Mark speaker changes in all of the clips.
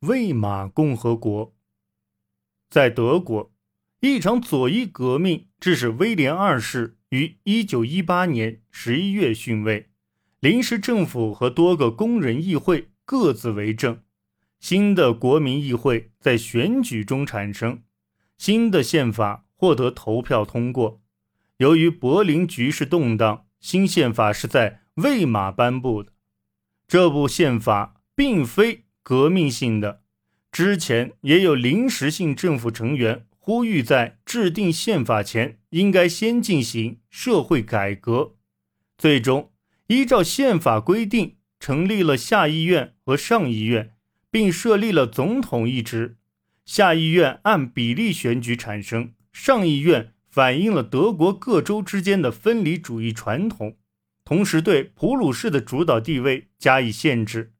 Speaker 1: 魏玛共和国。在德国，一场左翼革命致使威廉二世于1918年11月逊位，临时政府和多个工人议会各自为政，新的国民议会在选举中产生，新的宪法获得投票通过。由于柏林局势动荡，新宪法是在魏玛颁布的。这部宪法并非革命性的，之前也有临时性政府成员呼吁，在制定宪法前应该先进行社会改革。最终，依照宪法规定，成立了下议院和上议院，并设立了总统一职。下议院按比例选举产生，上议院。反映了德国各州之间的分离主义传统，同时对普鲁士的主导地位加以限制，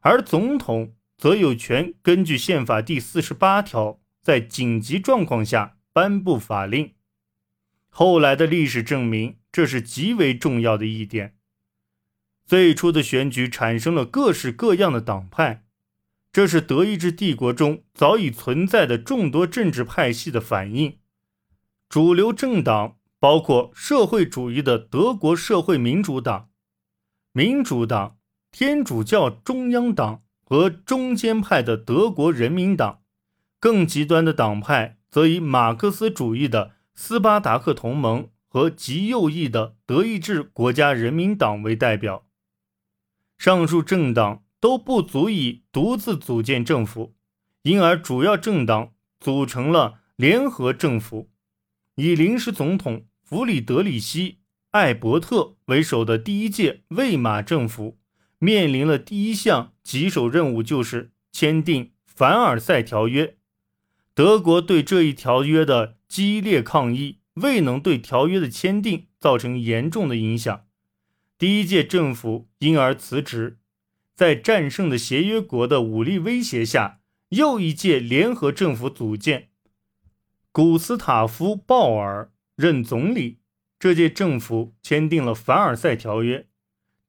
Speaker 1: 而总统则有权根据宪法第四十八条，在紧急状况下颁布法令。后来的历史证明，这是极为重要的一点。最初的选举产生了各式各样的党派，这是德意志帝国中早已存在的众多政治派系的反应。主流政党包括社会主义的德国社会民主党、民主党、天主教中央党和中间派的德国人民党。更极端的党派则以马克思主义的斯巴达克同盟和极右翼的德意志国家人民党为代表。上述政党都不足以独自组建政府，因而主要政党组成了联合政府。以临时总统弗里德里希·艾伯特为首的第一届魏玛政府面临了第一项棘手任务，就是签订凡尔赛条约。德国对这一条约的激烈抗议未能对条约的签订造成严重的影响，第一届政府因而辞职。在战胜的协约国的武力威胁下，又一届联合政府组建。古斯塔夫·鲍尔任总理。这届政府签订了凡尔赛条约。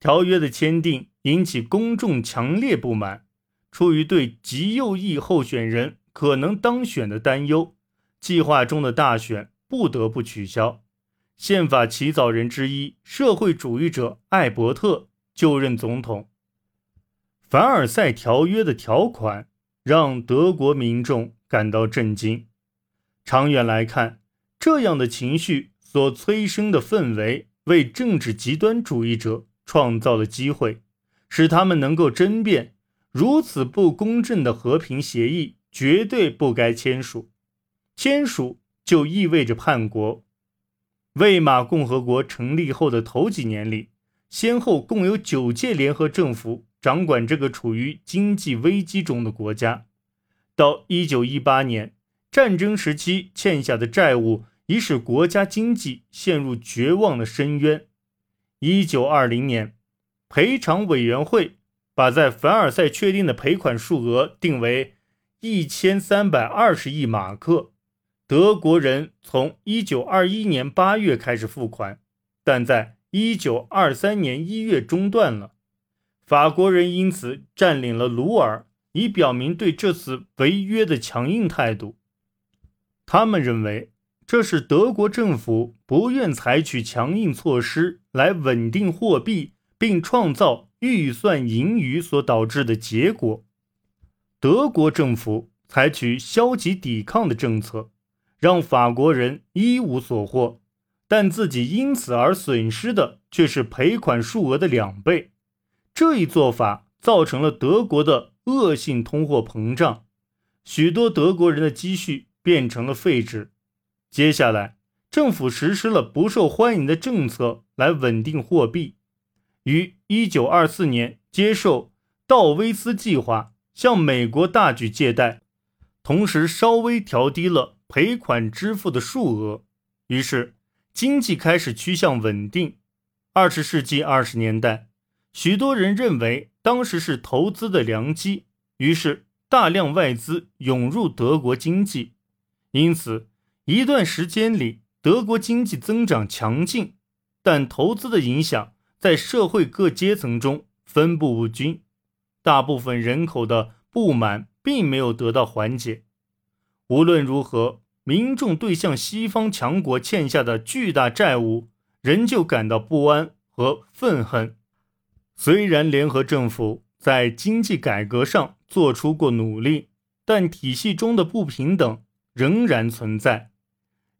Speaker 1: 条约的签订引起公众强烈不满。出于对极右翼候选人可能当选的担忧，计划中的大选不得不取消。宪法起草人之一社会主义者艾伯特就任总统。凡尔赛条约的条款让德国民众感到震惊。长远来看，这样的情绪所催生的氛围，为政治极端主义者创造了机会，使他们能够争辩：如此不公正的和平协议绝对不该签署，签署就意味着叛国。魏玛共和国成立后的头几年里，先后共有九届联合政府掌管这个处于经济危机中的国家。到1918年。战争时期欠下的债务已使国家经济陷入绝望的深渊。一九二零年，赔偿委员会把在凡尔赛确定的赔款数额定为一千三百二十亿马克。德国人从一九二一年八月开始付款，但在一九二三年一月中断了。法国人因此占领了鲁尔，以表明对这次违约的强硬态度。他们认为这是德国政府不愿采取强硬措施来稳定货币并创造预算盈余所导致的结果。德国政府采取消极抵抗的政策，让法国人一无所获，但自己因此而损失的却是赔款数额的两倍。这一做法造成了德国的恶性通货膨胀，许多德国人的积蓄。变成了废纸。接下来，政府实施了不受欢迎的政策来稳定货币。于1924年，接受道威斯计划，向美国大举借贷，同时稍微调低了赔款支付的数额。于是，经济开始趋向稳定。二十世纪二十年代，许多人认为当时是投资的良机，于是大量外资涌入德国经济。因此，一段时间里，德国经济增长强劲，但投资的影响在社会各阶层中分布不均。大部分人口的不满并没有得到缓解。无论如何，民众对向西方强国欠下的巨大债务仍旧感到不安和愤恨。虽然联合政府在经济改革上做出过努力，但体系中的不平等仍然存在。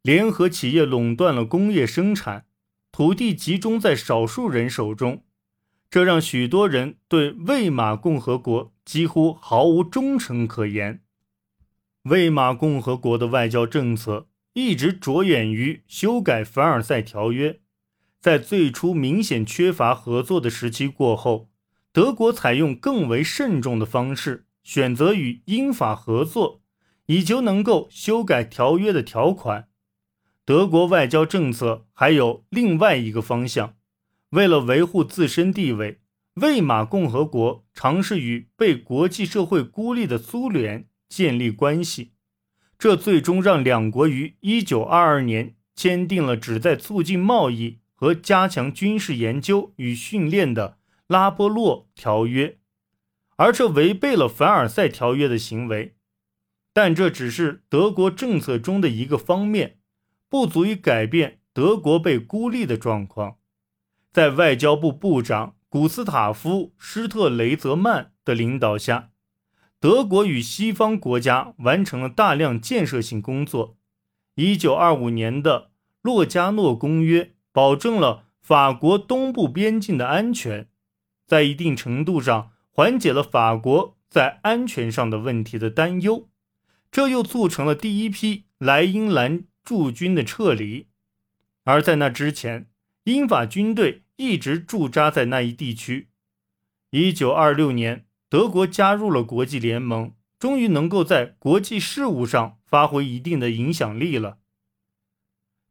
Speaker 1: 联合企业垄断了工业生产，土地集中在少数人手中。这让许多人对魏玛共和国几乎毫无忠诚可言。魏玛共和国的外交政策一直着眼于修改凡尔赛条约。在最初明显缺乏合作的时期过后，德国采用更为慎重的方式，选择与英法合作，以求能够修改条约的条款。德国外交政策还有另外一个方向。为了维护自身地位，魏玛共和国尝试与被国际社会孤立的苏联建立关系，这最终让两国于1922年签订了旨在促进贸易和加强军事研究与训练的拉波洛条约，而这违背了凡尔赛条约的行为。但这只是德国政策中的一个方面，不足以改变德国被孤立的状况。在外交部部长古斯塔夫·施特雷泽曼的领导下，德国与西方国家完成了大量建设性工作。1925年的《洛加诺公约》保证了法国东部边境的安全，在一定程度上缓解了法国在安全上的问题的担忧。这又促成了第一批莱茵兰驻军的撤离，而在那之前。英法军队一直驻扎在那一地区。一九二六年，德国加入了国际联盟，终于能够在国际事务上发挥一定的影响力了。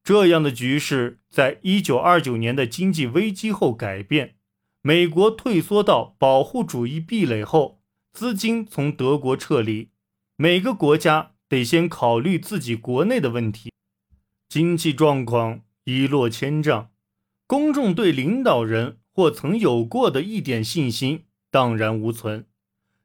Speaker 1: 这样的局势，在一九二九年的经济危机后改变。美国退缩到保护主义壁垒后，资金从德国撤离。每个国家得先考虑自己国内的问题，经济状况一落千丈。公众对领导人或曾有过的一点信心荡然无存，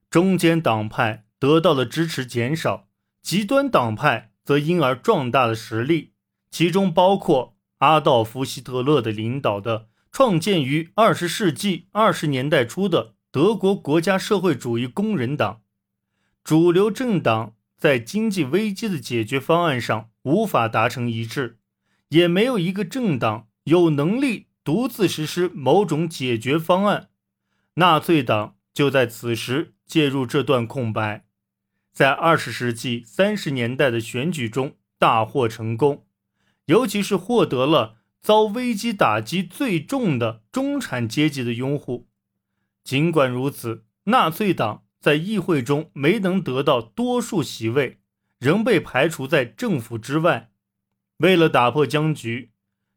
Speaker 1: 中间党派得到的支持减少，极端党派则因而壮大了实力，其中包括阿道夫·希特勒的领导的创建于二十世纪二十年代初的德国国家社会主义工人党。主流政党在经济危机的解决方案上无法达成一致，也没有一个政党。有能力独自实施某种解决方案，纳粹党就在此时介入这段空白，在二十世纪三十年代的选举中大获成功，尤其是获得了遭危机打击最重的中产阶级的拥护。尽管如此，纳粹党在议会中没能得到多数席位，仍被排除在政府之外。为了打破僵局。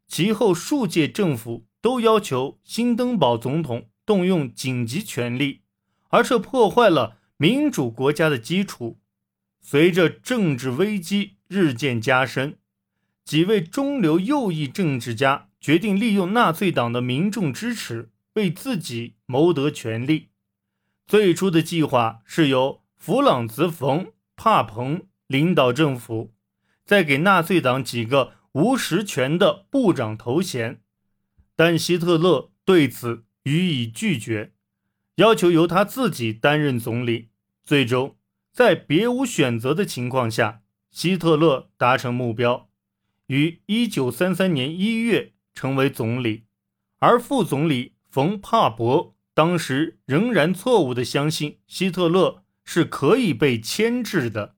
Speaker 1: 其后数届政府都要求新登堡总统动用紧急权力，而这破坏了民主国家的基础。随着政治危机日渐加深，几位中流右翼政治家决定利用纳粹党的民众支持，为自己谋得权力。最初的计划是由弗朗茨·冯·帕彭领导政府，再给纳粹党几个。无实权的部长头衔，但希特勒对此予以拒绝，要求由他自己担任总理。最终，在别无选择的情况下，希特勒达成目标，于1933年1月成为总理。而副总理冯·帕伯当时仍然错误地相信希特勒是可以被牵制的。